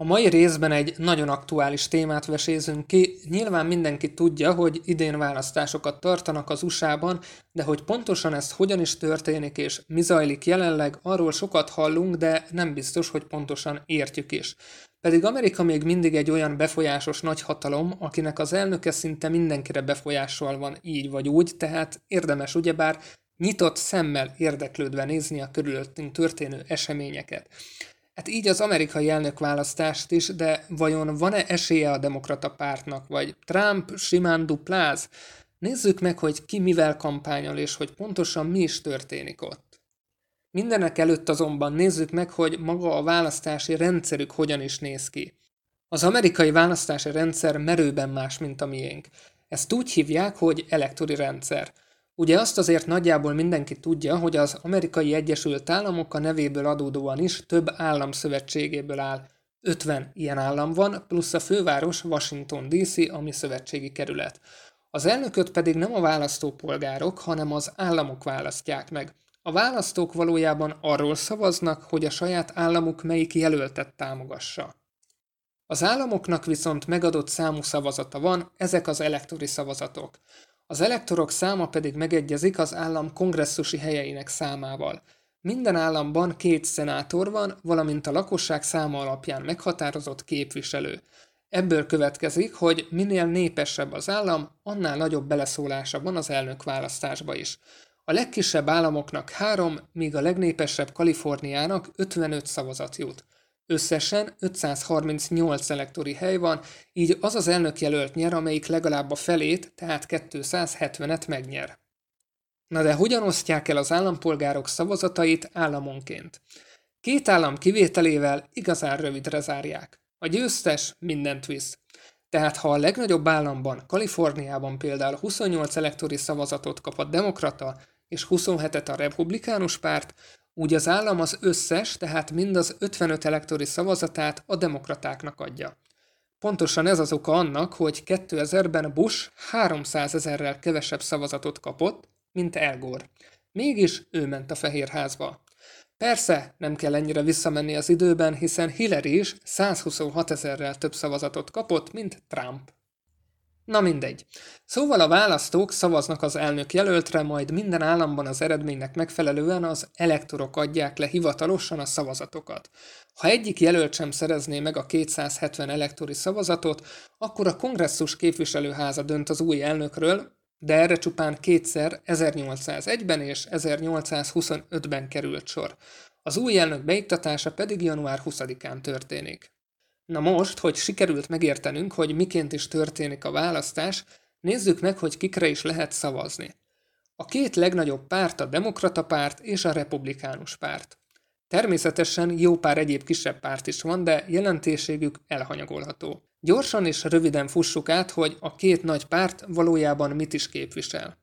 A mai részben egy nagyon aktuális témát vesézünk ki. Nyilván mindenki tudja, hogy idén választásokat tartanak az USA-ban, de hogy pontosan ez hogyan is történik és mi zajlik jelenleg, arról sokat hallunk, de nem biztos, hogy pontosan értjük is. Pedig Amerika még mindig egy olyan befolyásos nagyhatalom, akinek az elnöke szinte mindenkire befolyással van így vagy úgy, tehát érdemes ugyebár nyitott szemmel érdeklődve nézni a körülöttünk történő eseményeket. Hát így az amerikai elnökválasztást is, de vajon van-e esélye a demokrata pártnak, vagy Trump simán dupláz? Nézzük meg, hogy ki mivel kampányol, és hogy pontosan mi is történik ott. Mindenek előtt azonban nézzük meg, hogy maga a választási rendszerük hogyan is néz ki. Az amerikai választási rendszer merőben más, mint a miénk. Ezt úgy hívják, hogy elektori rendszer – Ugye azt azért nagyjából mindenki tudja, hogy az Amerikai Egyesült Államok a nevéből adódóan is több állam szövetségéből áll. 50 ilyen állam van, plusz a főváros Washington DC, ami szövetségi kerület. Az elnököt pedig nem a választópolgárok, hanem az államok választják meg. A választók valójában arról szavaznak, hogy a saját államuk melyik jelöltet támogassa. Az államoknak viszont megadott számú szavazata van, ezek az elektori szavazatok. Az elektorok száma pedig megegyezik az állam kongresszusi helyeinek számával. Minden államban két szenátor van, valamint a lakosság száma alapján meghatározott képviselő. Ebből következik, hogy minél népesebb az állam, annál nagyobb beleszólása van az elnök választásba is. A legkisebb államoknak három, míg a legnépesebb Kaliforniának 55 szavazat jut. Összesen 538 elektori hely van, így az az elnökjelölt nyer, amelyik legalább a felét, tehát 270-et megnyer. Na de hogyan osztják el az állampolgárok szavazatait államonként? Két állam kivételével igazán rövidre zárják. A győztes mindent visz. Tehát ha a legnagyobb államban, Kaliforniában például 28 elektori szavazatot kap a demokrata és 27-et a republikánus párt, úgy az állam az összes, tehát mind az 55 elektori szavazatát a demokratáknak adja. Pontosan ez az oka annak, hogy 2000-ben Bush 300 ezerrel kevesebb szavazatot kapott, mint El Gore. Mégis ő ment a Fehérházba. Persze, nem kell ennyire visszamenni az időben, hiszen Hillary is 126 ezerrel több szavazatot kapott, mint Trump. Na mindegy. Szóval a választók szavaznak az elnök jelöltre, majd minden államban az eredménynek megfelelően az elektorok adják le hivatalosan a szavazatokat. Ha egyik jelölt sem szerezné meg a 270 elektori szavazatot, akkor a kongresszus képviselőháza dönt az új elnökről, de erre csupán kétszer 1801-ben és 1825-ben került sor. Az új elnök beiktatása pedig január 20-án történik. Na most, hogy sikerült megértenünk, hogy miként is történik a választás, nézzük meg, hogy kikre is lehet szavazni. A két legnagyobb párt a demokrata párt és a republikánus párt. Természetesen jó pár egyéb kisebb párt is van, de jelentőségük elhanyagolható. Gyorsan és röviden fussuk át, hogy a két nagy párt valójában mit is képvisel.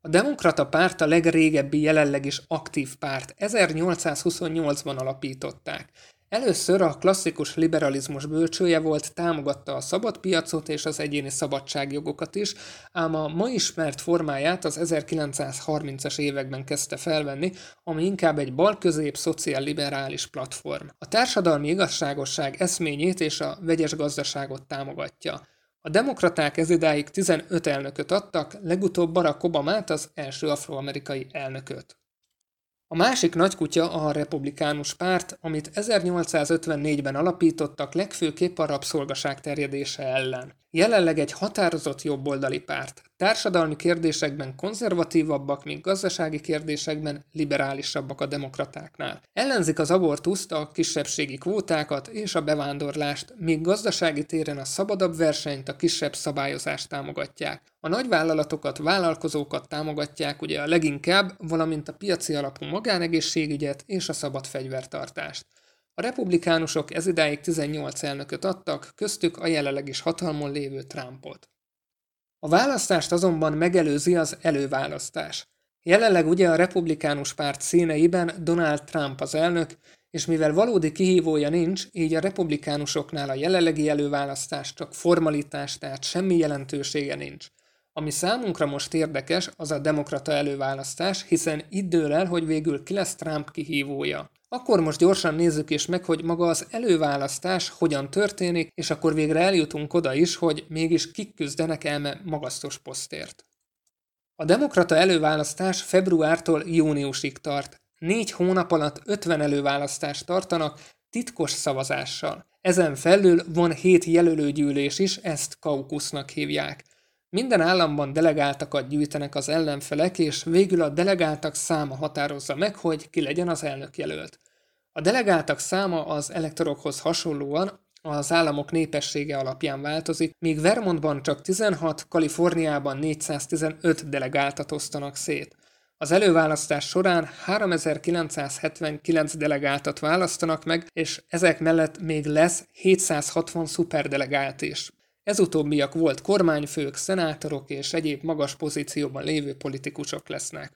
A demokrata párt a legrégebbi jelenleg is aktív párt, 1828-ban alapították. Először a klasszikus liberalizmus bölcsője volt, támogatta a szabad piacot és az egyéni szabadságjogokat is, ám a ma ismert formáját az 1930-as években kezdte felvenni, ami inkább egy balközép szociálliberális platform. A társadalmi igazságosság eszményét és a vegyes gazdaságot támogatja. A demokraták ezidáig 15 elnököt adtak, legutóbb Barack Obamát az első afroamerikai elnököt. A másik nagykutya a republikánus párt, amit 1854-ben alapítottak legfőképp a rabszolgaság terjedése ellen. Jelenleg egy határozott jobboldali párt. Társadalmi kérdésekben konzervatívabbak, míg gazdasági kérdésekben liberálisabbak a demokratáknál. Ellenzik az abortuszt, a kisebbségi kvótákat és a bevándorlást, míg gazdasági téren a szabadabb versenyt, a kisebb szabályozást támogatják. A nagyvállalatokat, vállalkozókat támogatják ugye a leginkább, valamint a piaci alapú magánegészségügyet és a szabad fegyvertartást. A republikánusok ezidáig 18 elnököt adtak, köztük a jelenleg is hatalmon lévő Trumpot. A választást azonban megelőzi az előválasztás. Jelenleg ugye a republikánus párt színeiben Donald Trump az elnök, és mivel valódi kihívója nincs, így a republikánusoknál a jelenlegi előválasztás csak formalitás, tehát semmi jelentősége nincs. Ami számunkra most érdekes, az a demokrata előválasztás, hiszen itt dől el, hogy végül ki lesz Trump kihívója. Akkor most gyorsan nézzük is meg, hogy maga az előválasztás hogyan történik, és akkor végre eljutunk oda is, hogy mégis kik küzdenek elme magasztos posztért. A demokrata előválasztás februártól júniusig tart. Négy hónap alatt 50 előválasztást tartanak, titkos szavazással. Ezen felül van hét jelölőgyűlés is, ezt kaukusznak hívják. Minden államban delegáltakat gyűjtenek az ellenfelek, és végül a delegáltak száma határozza meg, hogy ki legyen az elnök jelölt. A delegáltak száma az elektorokhoz hasonlóan az államok népessége alapján változik, míg Vermontban csak 16, Kaliforniában 415 delegáltat osztanak szét. Az előválasztás során 3979 delegáltat választanak meg, és ezek mellett még lesz 760 szuperdelegált is. Ez utóbbiak volt kormányfők, szenátorok és egyéb magas pozícióban lévő politikusok lesznek.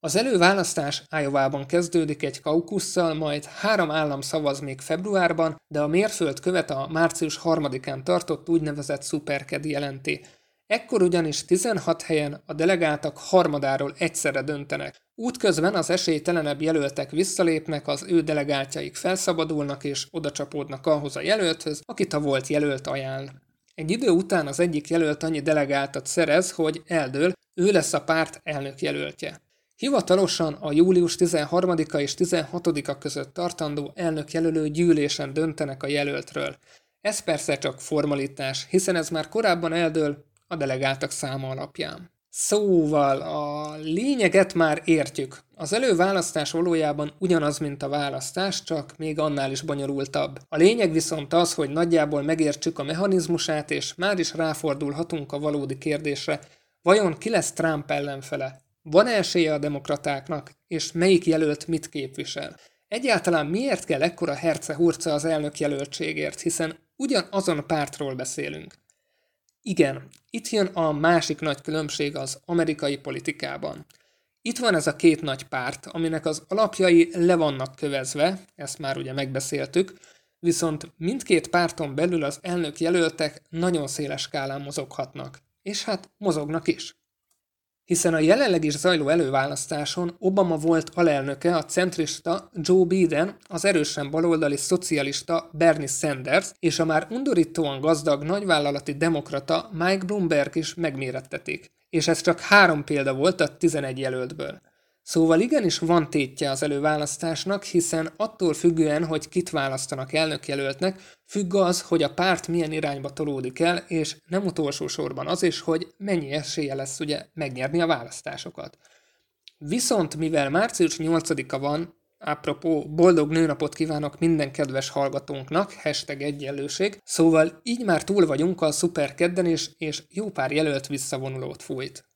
Az előválasztás Ájovában kezdődik egy kaukusszal, majd három állam szavaz még februárban, de a mérföld követ a március 3-án tartott úgynevezett szuperked jelenti. Ekkor ugyanis 16 helyen a delegáltak harmadáról egyszerre döntenek. Útközben az esélytelenebb jelöltek visszalépnek, az ő delegáltjaik felszabadulnak és odacsapódnak ahhoz a jelölthöz, akit a volt jelölt ajánl. Egy idő után az egyik jelölt annyi delegáltat szerez, hogy eldől, ő lesz a párt elnök jelöltje. Hivatalosan a július 13-a és 16-a között tartandó elnökjelölő gyűlésen döntenek a jelöltről. Ez persze csak formalitás, hiszen ez már korábban eldől a delegáltak száma alapján. Szóval a lényeget már értjük. Az előválasztás valójában ugyanaz, mint a választás, csak még annál is bonyolultabb. A lényeg viszont az, hogy nagyjából megértsük a mechanizmusát, és már is ráfordulhatunk a valódi kérdésre, vajon ki lesz Trump ellenfele? Van-e esélye a demokratáknak, és melyik jelölt mit képvisel? Egyáltalán miért kell ekkora herce-hurca az elnök jelöltségért, hiszen ugyanazon pártról beszélünk. Igen, itt jön a másik nagy különbség az amerikai politikában. Itt van ez a két nagy párt, aminek az alapjai le vannak kövezve, ezt már ugye megbeszéltük, viszont mindkét párton belül az elnök jelöltek nagyon széles skálán mozoghatnak. És hát mozognak is hiszen a jelenleg is zajló előválasztáson Obama volt alelnöke a centrista Joe Biden, az erősen baloldali szocialista Bernie Sanders és a már undorítóan gazdag nagyvállalati demokrata Mike Bloomberg is megmérettetik. És ez csak három példa volt a 11 jelöltből. Szóval igenis van tétje az előválasztásnak, hiszen attól függően, hogy kit választanak elnökjelöltnek, függ az, hogy a párt milyen irányba tolódik el, és nem utolsó sorban az is, hogy mennyi esélye lesz ugye megnyerni a választásokat. Viszont mivel március 8-a van, apropó, boldog nőnapot kívánok minden kedves hallgatónknak, hashtag egyenlőség, szóval így már túl vagyunk a szuperkedden is, és jó pár jelölt visszavonulót fújt.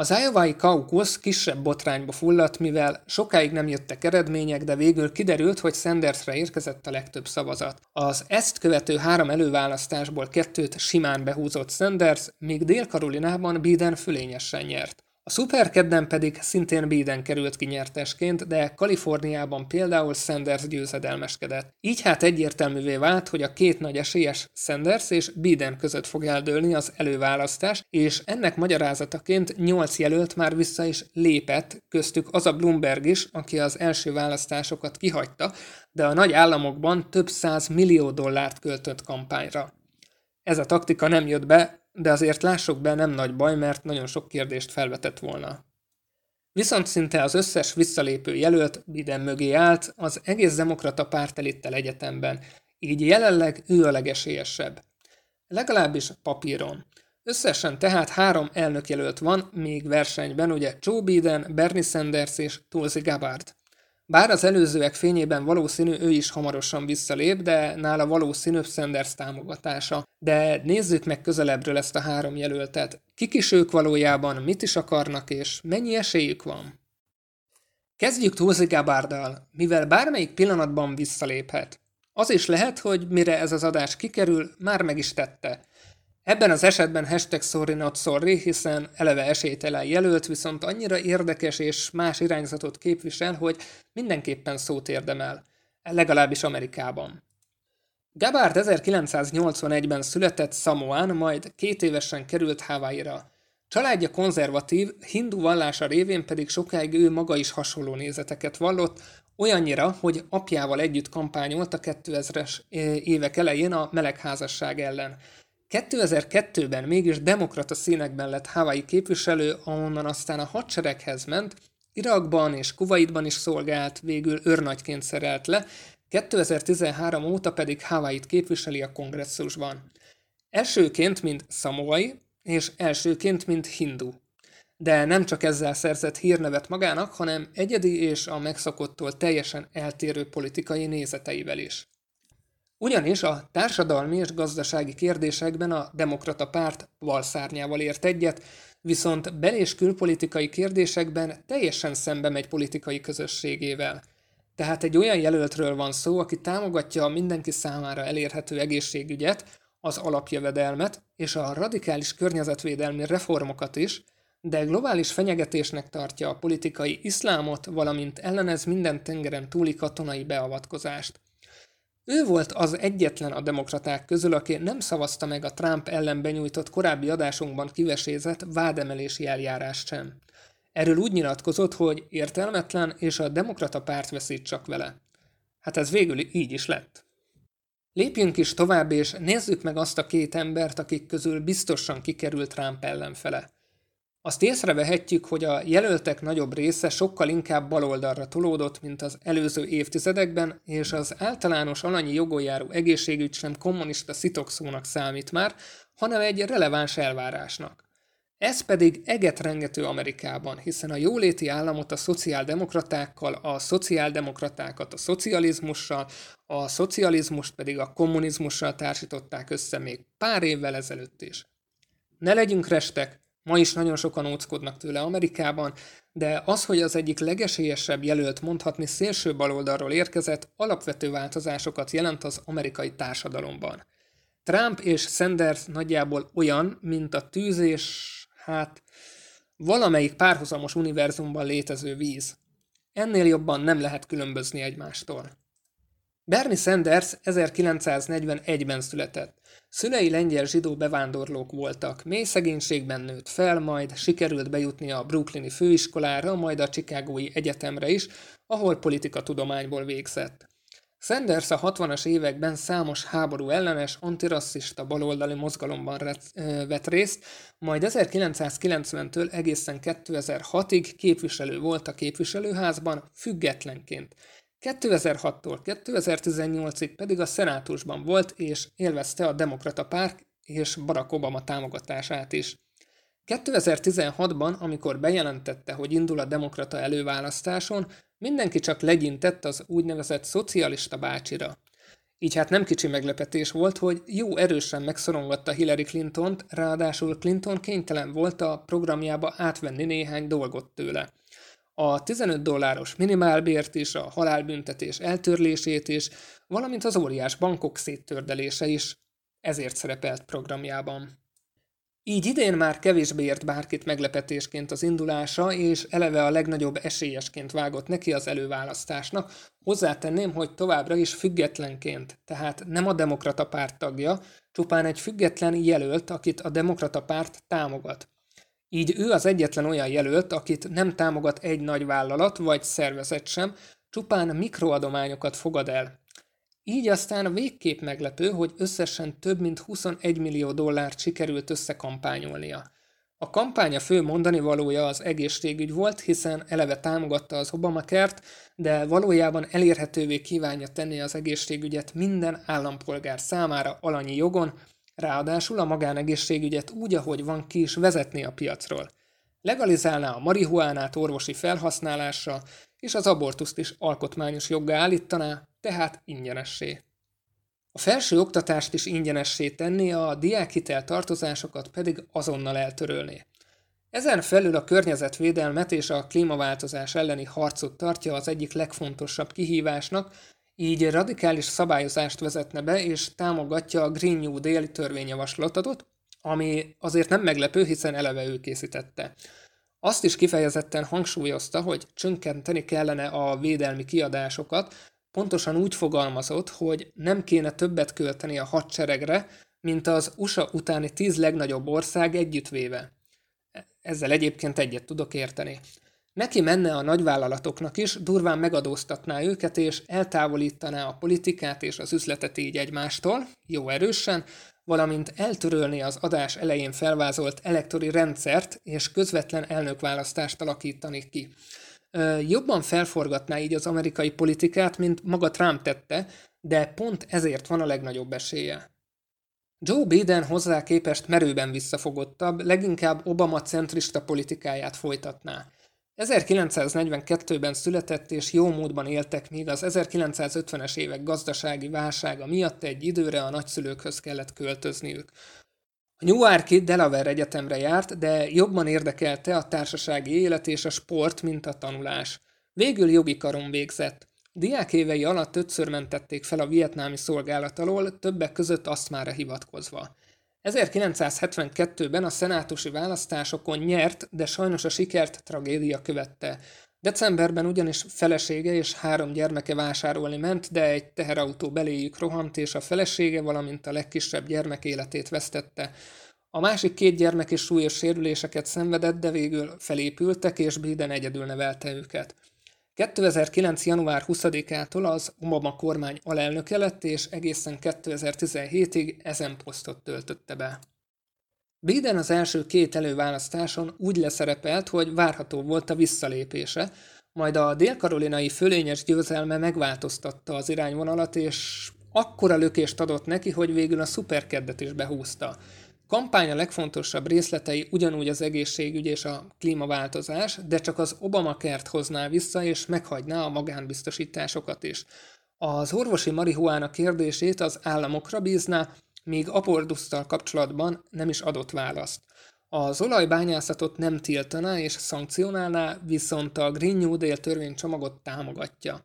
Az Iowa-i kaukusz kisebb botrányba fulladt, mivel sokáig nem jöttek eredmények, de végül kiderült, hogy Sandersre érkezett a legtöbb szavazat. Az ezt követő három előválasztásból kettőt simán behúzott Sanders, míg Dél-Karolinában Biden fölényesen nyert. A szuperkedden pedig szintén Biden került ki nyertesként, de Kaliforniában például Sanders győzedelmeskedett. Így hát egyértelművé vált, hogy a két nagy esélyes Sanders és Biden között fog eldőlni az előválasztás, és ennek magyarázataként nyolc jelölt már vissza is lépett, köztük az a Bloomberg is, aki az első választásokat kihagyta, de a nagy államokban több száz millió dollárt költött kampányra. Ez a taktika nem jött be, de azért lássuk be, nem nagy baj, mert nagyon sok kérdést felvetett volna. Viszont szinte az összes visszalépő jelölt Biden mögé állt az egész demokrata párt elittel egyetemben, így jelenleg ő a legesélyesebb. Legalábbis papíron. Összesen tehát három elnökjelölt van még versenyben, ugye Joe Biden, Bernie Sanders és Tulsi Gabbard. Bár az előzőek fényében valószínű ő is hamarosan visszalép, de nála valószínűbb Sanders támogatása. De nézzük meg közelebbről ezt a három jelöltet. Kik is ők valójában, mit is akarnak és mennyi esélyük van? Kezdjük Tulsi Gabbardal, mivel bármelyik pillanatban visszaléphet. Az is lehet, hogy mire ez az adás kikerül, már meg is tette. Ebben az esetben hashtag sorry not sorry, hiszen eleve esélytelen jelölt, viszont annyira érdekes és más irányzatot képvisel, hogy mindenképpen szót érdemel. Legalábbis Amerikában. Gabbard 1981-ben született Samoán, majd két évesen került Hawaii-ra. Családja konzervatív, hindu vallása révén pedig sokáig ő maga is hasonló nézeteket vallott, olyannyira, hogy apjával együtt kampányolt a 2000-es évek elején a melegházasság ellen. 2002-ben mégis demokrata színekben lett Hawaii képviselő, ahonnan aztán a hadsereghez ment, Irakban és Kuwaitban is szolgált, végül őrnagyként szerelt le, 2013 óta pedig Hawaii-t képviseli a kongresszusban. Elsőként, mint szamoai, és elsőként, mint hindu. De nem csak ezzel szerzett hírnevet magának, hanem egyedi és a megszokottól teljesen eltérő politikai nézeteivel is. Ugyanis a társadalmi és gazdasági kérdésekben a demokrata párt valszárnyával ért egyet, viszont bel- és külpolitikai kérdésekben teljesen szembe megy politikai közösségével. Tehát egy olyan jelöltről van szó, aki támogatja a mindenki számára elérhető egészségügyet, az alapjövedelmet és a radikális környezetvédelmi reformokat is, de globális fenyegetésnek tartja a politikai iszlámot, valamint ellenez minden tengeren túli katonai beavatkozást. Ő volt az egyetlen a demokraták közül, aki nem szavazta meg a Trump ellen benyújtott korábbi adásunkban kivesézett vádemelési eljárást sem. Erről úgy nyilatkozott, hogy értelmetlen, és a demokrata párt veszít csak vele. Hát ez végül így is lett. Lépjünk is tovább, és nézzük meg azt a két embert, akik közül biztosan kikerült Trump ellenfele. Azt észrevehetjük, hogy a jelöltek nagyobb része sokkal inkább baloldalra tolódott, mint az előző évtizedekben, és az általános alanyi jogon járó egészségügy sem kommunista szitokszónak számít már, hanem egy releváns elvárásnak. Ez pedig eget rengető Amerikában, hiszen a jóléti államot a szociáldemokratákkal, a szociáldemokratákat a szocializmussal, a szocializmust pedig a kommunizmussal társították össze még pár évvel ezelőtt is. Ne legyünk restek, ma is nagyon sokan óckodnak tőle Amerikában, de az, hogy az egyik legesélyesebb jelölt mondhatni szélső baloldalról érkezett, alapvető változásokat jelent az amerikai társadalomban. Trump és Sanders nagyjából olyan, mint a tűz és hát valamelyik párhuzamos univerzumban létező víz. Ennél jobban nem lehet különbözni egymástól. Bernie Sanders 1941-ben született. Szülei lengyel zsidó bevándorlók voltak, mély szegénységben nőtt fel, majd sikerült bejutni a brooklyni főiskolára, majd a Chicagói Egyetemre is, ahol politikatudományból végzett. Sanders a 60-as években számos háború ellenes, antirasszista baloldali mozgalomban vett részt, majd 1990-től egészen 2006-ig képviselő volt a képviselőházban függetlenként. 2006-tól 2018-ig pedig a szenátusban volt és élvezte a demokrata párt és Barack Obama támogatását is. 2016-ban, amikor bejelentette, hogy indul a demokrata előválasztáson, mindenki csak legyintett az úgynevezett szocialista bácsira. Így hát nem kicsi meglepetés volt, hogy jó erősen megszorongatta Hillary Clintont, ráadásul Clinton kénytelen volt a programjába átvenni néhány dolgot tőle. A 15 dolláros minimálbért is, a halálbüntetés eltörlését is, valamint az óriás bankok széttördelése is ezért szerepelt programjában. Így idén már kevésbé ért bárkit meglepetésként az indulása, és eleve a legnagyobb esélyesként vágott neki az előválasztásnak. Hozzátenném, hogy továbbra is függetlenként, tehát nem a demokrata párt tagja, csupán egy független jelölt, akit a demokrata párt támogat. Így ő az egyetlen olyan jelölt, akit nem támogat egy nagy vállalat vagy szervezet sem, csupán mikroadományokat fogad el. Így aztán végképp meglepő, hogy összesen több mint 21 millió dollárt sikerült összekampányolnia. A kampánya fő mondani valója az egészségügy volt, hiszen eleve támogatta az Obamacare-t, de valójában elérhetővé kívánja tenni az egészségügyet minden állampolgár számára alanyi jogon, ráadásul a magánegészségügyet úgy, ahogy van ki is vezetni a piacról. Legalizálná a marihuánát orvosi felhasználásra, és az abortuszt is alkotmányos joggá állítaná, tehát ingyenessé. A felső oktatást is ingyenessé tenni, a diákhitel tartozásokat pedig azonnal eltörölné. Ezen felül a környezetvédelmet és a klímaváltozás elleni harcot tartja az egyik legfontosabb kihívásnak, így radikális szabályozást vezetne be és támogatja a Green New Deal törvényjavaslatot, ami azért nem meglepő, hiszen eleve ő készítette. Azt is kifejezetten hangsúlyozta, hogy csökkenteni kellene a védelmi kiadásokat, pontosan úgy fogalmazott, hogy nem kéne többet költeni a hadseregre, mint az USA utáni tíz legnagyobb ország együttvéve. Ezzel egyébként egyet tudok érteni. Neki menne a nagyvállalatoknak is, durván megadóztatná őket, és eltávolítaná a politikát és az üzletet így egymástól, jó erősen, valamint eltörölni az adás elején felvázolt elektori rendszert és közvetlen elnökválasztást alakítani ki. Jobban felforgatná így az amerikai politikát, mint maga Trump tette, de pont ezért van a legnagyobb esélye. Joe Biden hozzá képest merőben visszafogottabb, leginkább Obama centrista politikáját folytatná. 1942-ben született és jó módban éltek, míg az 1950-es évek gazdasági válsága miatt egy időre a nagyszülőkhöz kellett költözniük. A Newarki Delaware Egyetemre járt, de jobban érdekelte a társasági élet és a sport, mint a tanulás. Végül jogi karon végzett. Diákévei alatt ötször mentették fel a vietnámi szolgálat alól, többek között azt már hivatkozva. 1972-ben a szenátusi választásokon nyert, de sajnos a sikert tragédia követte. Decemberben ugyanis felesége és három gyermeke vásárolni ment, de egy teherautó beléjük rohant, és a felesége, valamint a legkisebb gyermek életét vesztette. A másik két gyermek is súlyos sérüléseket szenvedett, de végül felépültek, és Biden egyedül nevelte őket. 2009. január 20-ától az Obama kormány alelnöke lett, és egészen 2017-ig ezen posztot töltötte be. Biden az első két előválasztáson úgy leszerepelt, hogy várható volt a visszalépése, majd a dél-karolinai fölényes győzelme megváltoztatta az irányvonalat, és akkora lökést adott neki, hogy végül a szuperkeddet is behúzta. Kampány a legfontosabb részletei ugyanúgy az egészségügy és a klímaváltozás, de csak az Obama kert hozná vissza, és meghagyná a magánbiztosításokat is. Az orvosi marihuána kérdését az államokra bízná, míg apordusztal kapcsolatban nem is adott választ. Az olajbányászatot nem tiltaná és szankcionálná, viszont a Green New Deal törvénycsomagot támogatja.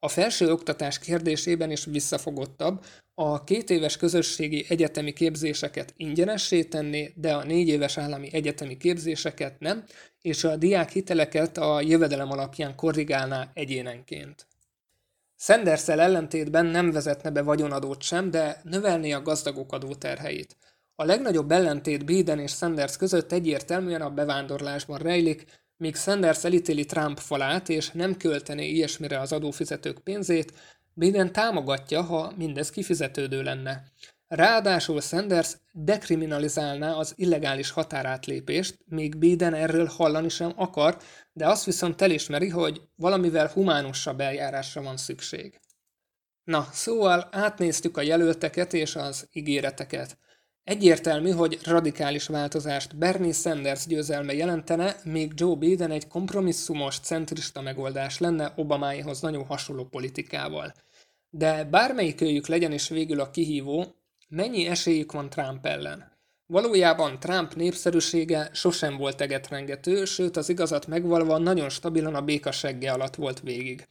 A felső oktatás kérdésében is visszafogottabb, a két éves közösségi egyetemi képzéseket ingyenessé tenni, de a négy éves állami egyetemi képzéseket nem, és a diák hiteleket a jövedelem alapján korrigálná egyénenként. sanders ellentétben nem vezetne be vagyonadót sem, de növelné a gazdagok adóterheit. A legnagyobb ellentét Biden és Sanders között egyértelműen a bevándorlásban rejlik, míg Sanders elítéli Trump falát és nem költené ilyesmire az adófizetők pénzét, Biden támogatja, ha mindez kifizetődő lenne. Ráadásul Sanders dekriminalizálná az illegális határátlépést, míg Biden erről hallani sem akar, de azt viszont elismeri, hogy valamivel humánusabb eljárásra van szükség. Na, szóval átnéztük a jelölteket és az ígéreteket. Egyértelmű, hogy radikális változást Bernie Sanders győzelme jelentene, míg Joe Biden egy kompromisszumos, centrista megoldás lenne Obamáihoz nagyon hasonló politikával. De bármelyik őjük legyen is végül a kihívó, mennyi esélyük van Trump ellen? Valójában Trump népszerűsége sosem volt egetrengető, sőt az igazat megvalva nagyon stabilan a békasegge alatt volt végig.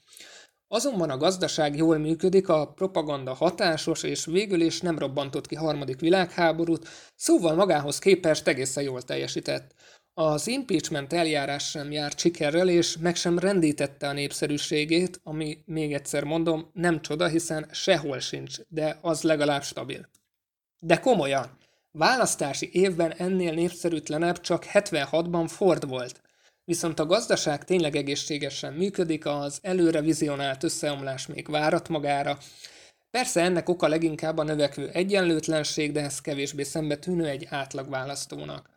Azonban a gazdaság jól működik, a propaganda hatásos, és végül is nem robbantott ki harmadik világháborút, szóval magához képest egészen jól teljesített. Az impeachment eljárás sem járt sikerrel, és meg sem rendítette a népszerűségét, ami még egyszer mondom, nem csoda, hiszen sehol sincs, de az legalább stabil. De komolyan, választási évben ennél népszerűtlenebb csak 76-ban Ford volt. Viszont a gazdaság tényleg egészségesen működik, az előre vizionált összeomlás még várat magára. Persze ennek oka leginkább a növekvő egyenlőtlenség, de ez kevésbé szembetűnő egy átlagválasztónak.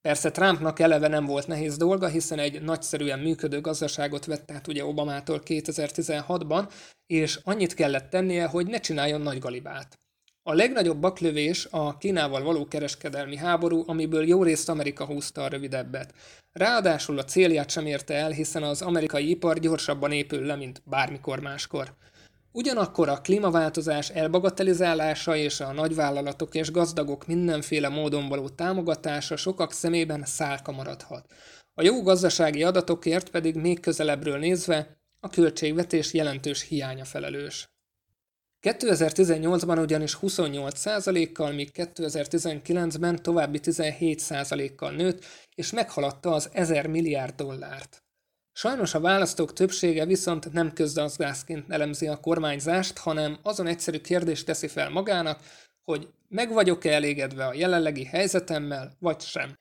Persze Trumpnak eleve nem volt nehéz dolga, hiszen egy nagyszerűen működő gazdaságot vett át ugye Obamától 2016-ban, és annyit kellett tennie, hogy ne csináljon nagy galibát. A legnagyobb baklövés a Kínával való kereskedelmi háború, amiből jó részt Amerika húzta a rövidebbet. Ráadásul a célját sem érte el, hiszen az amerikai ipar gyorsabban épül le, mint bármikor máskor. Ugyanakkor a klímaváltozás elbagatelizálása és a nagyvállalatok és gazdagok mindenféle módon való támogatása sokak szemében szálka maradhat. A jó gazdasági adatokért pedig még közelebbről nézve a költségvetés jelentős hiánya felelős. 2018-ban ugyanis 28%-kal, míg 2019-ben további 17%-kal nőtt, és meghaladta az 1000 milliárd dollárt. Sajnos a választók többsége viszont nem közgazdászként elemzi a kormányzást, hanem azon egyszerű kérdést teszi fel magának, hogy meg vagyok-e elégedve a jelenlegi helyzetemmel, vagy sem.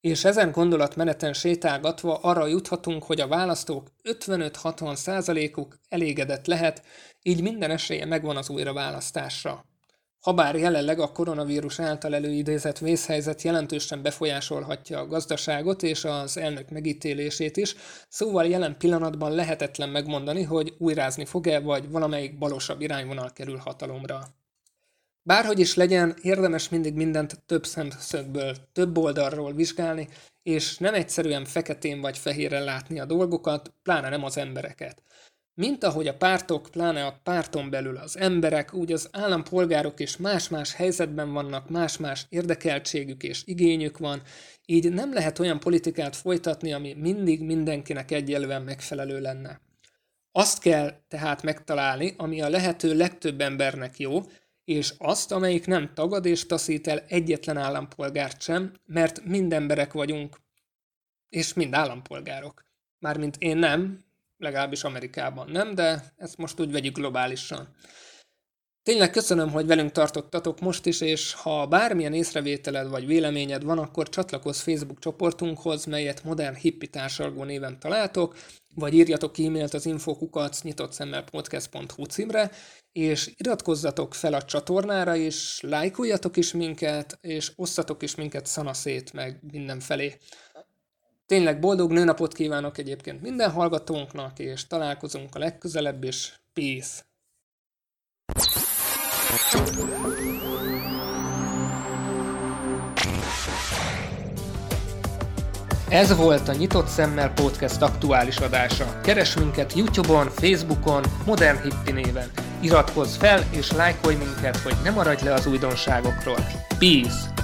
És ezen gondolatmeneten sétálgatva arra juthatunk, hogy a választók 55-60 százalékuk elégedett lehet, így minden esélye megvan az újraválasztásra. Habár jelenleg a koronavírus által előidézett vészhelyzet jelentősen befolyásolhatja a gazdaságot és az elnök megítélését is, szóval jelen pillanatban lehetetlen megmondani, hogy újrázni fog-e, vagy valamelyik balosabb irányvonal kerül hatalomra. Bárhogy is legyen, érdemes mindig mindent több szemszögből, több oldalról vizsgálni, és nem egyszerűen feketén vagy fehéren látni a dolgokat, pláne nem az embereket. Mint ahogy a pártok, pláne a párton belül az emberek, úgy az állampolgárok is más-más helyzetben vannak, más-más érdekeltségük és igényük van, így nem lehet olyan politikát folytatni, ami mindig mindenkinek egyelően megfelelő lenne. Azt kell tehát megtalálni, ami a lehető legtöbb embernek jó, és azt, amelyik nem tagad és taszít el egyetlen állampolgárt sem, mert mind emberek vagyunk, és mind állampolgárok. Mármint én nem, legalábbis Amerikában nem, de ezt most úgy vegyük globálisan. Tényleg köszönöm, hogy velünk tartottatok most is, és ha bármilyen észrevételed vagy véleményed van, akkor csatlakozz Facebook csoportunkhoz, melyet Modern Hippi társalgó néven találtok, vagy írjatok e-mailt az infokukat nyitott szemmel podcast.hu címre, és iratkozzatok fel a csatornára, és lájkoljatok is minket, és osszatok is minket szanaszét, meg mindenfelé. Tényleg boldog nőnapot kívánok egyébként minden hallgatónknak, és találkozunk a legközelebb is. Peace! Ez volt a Nyitott Szemmel Podcast aktuális adása. Keres minket Youtube-on, Facebookon, Modern Hippi néven. Iratkozz fel és lájkolj minket, hogy ne maradj le az újdonságokról. Peace!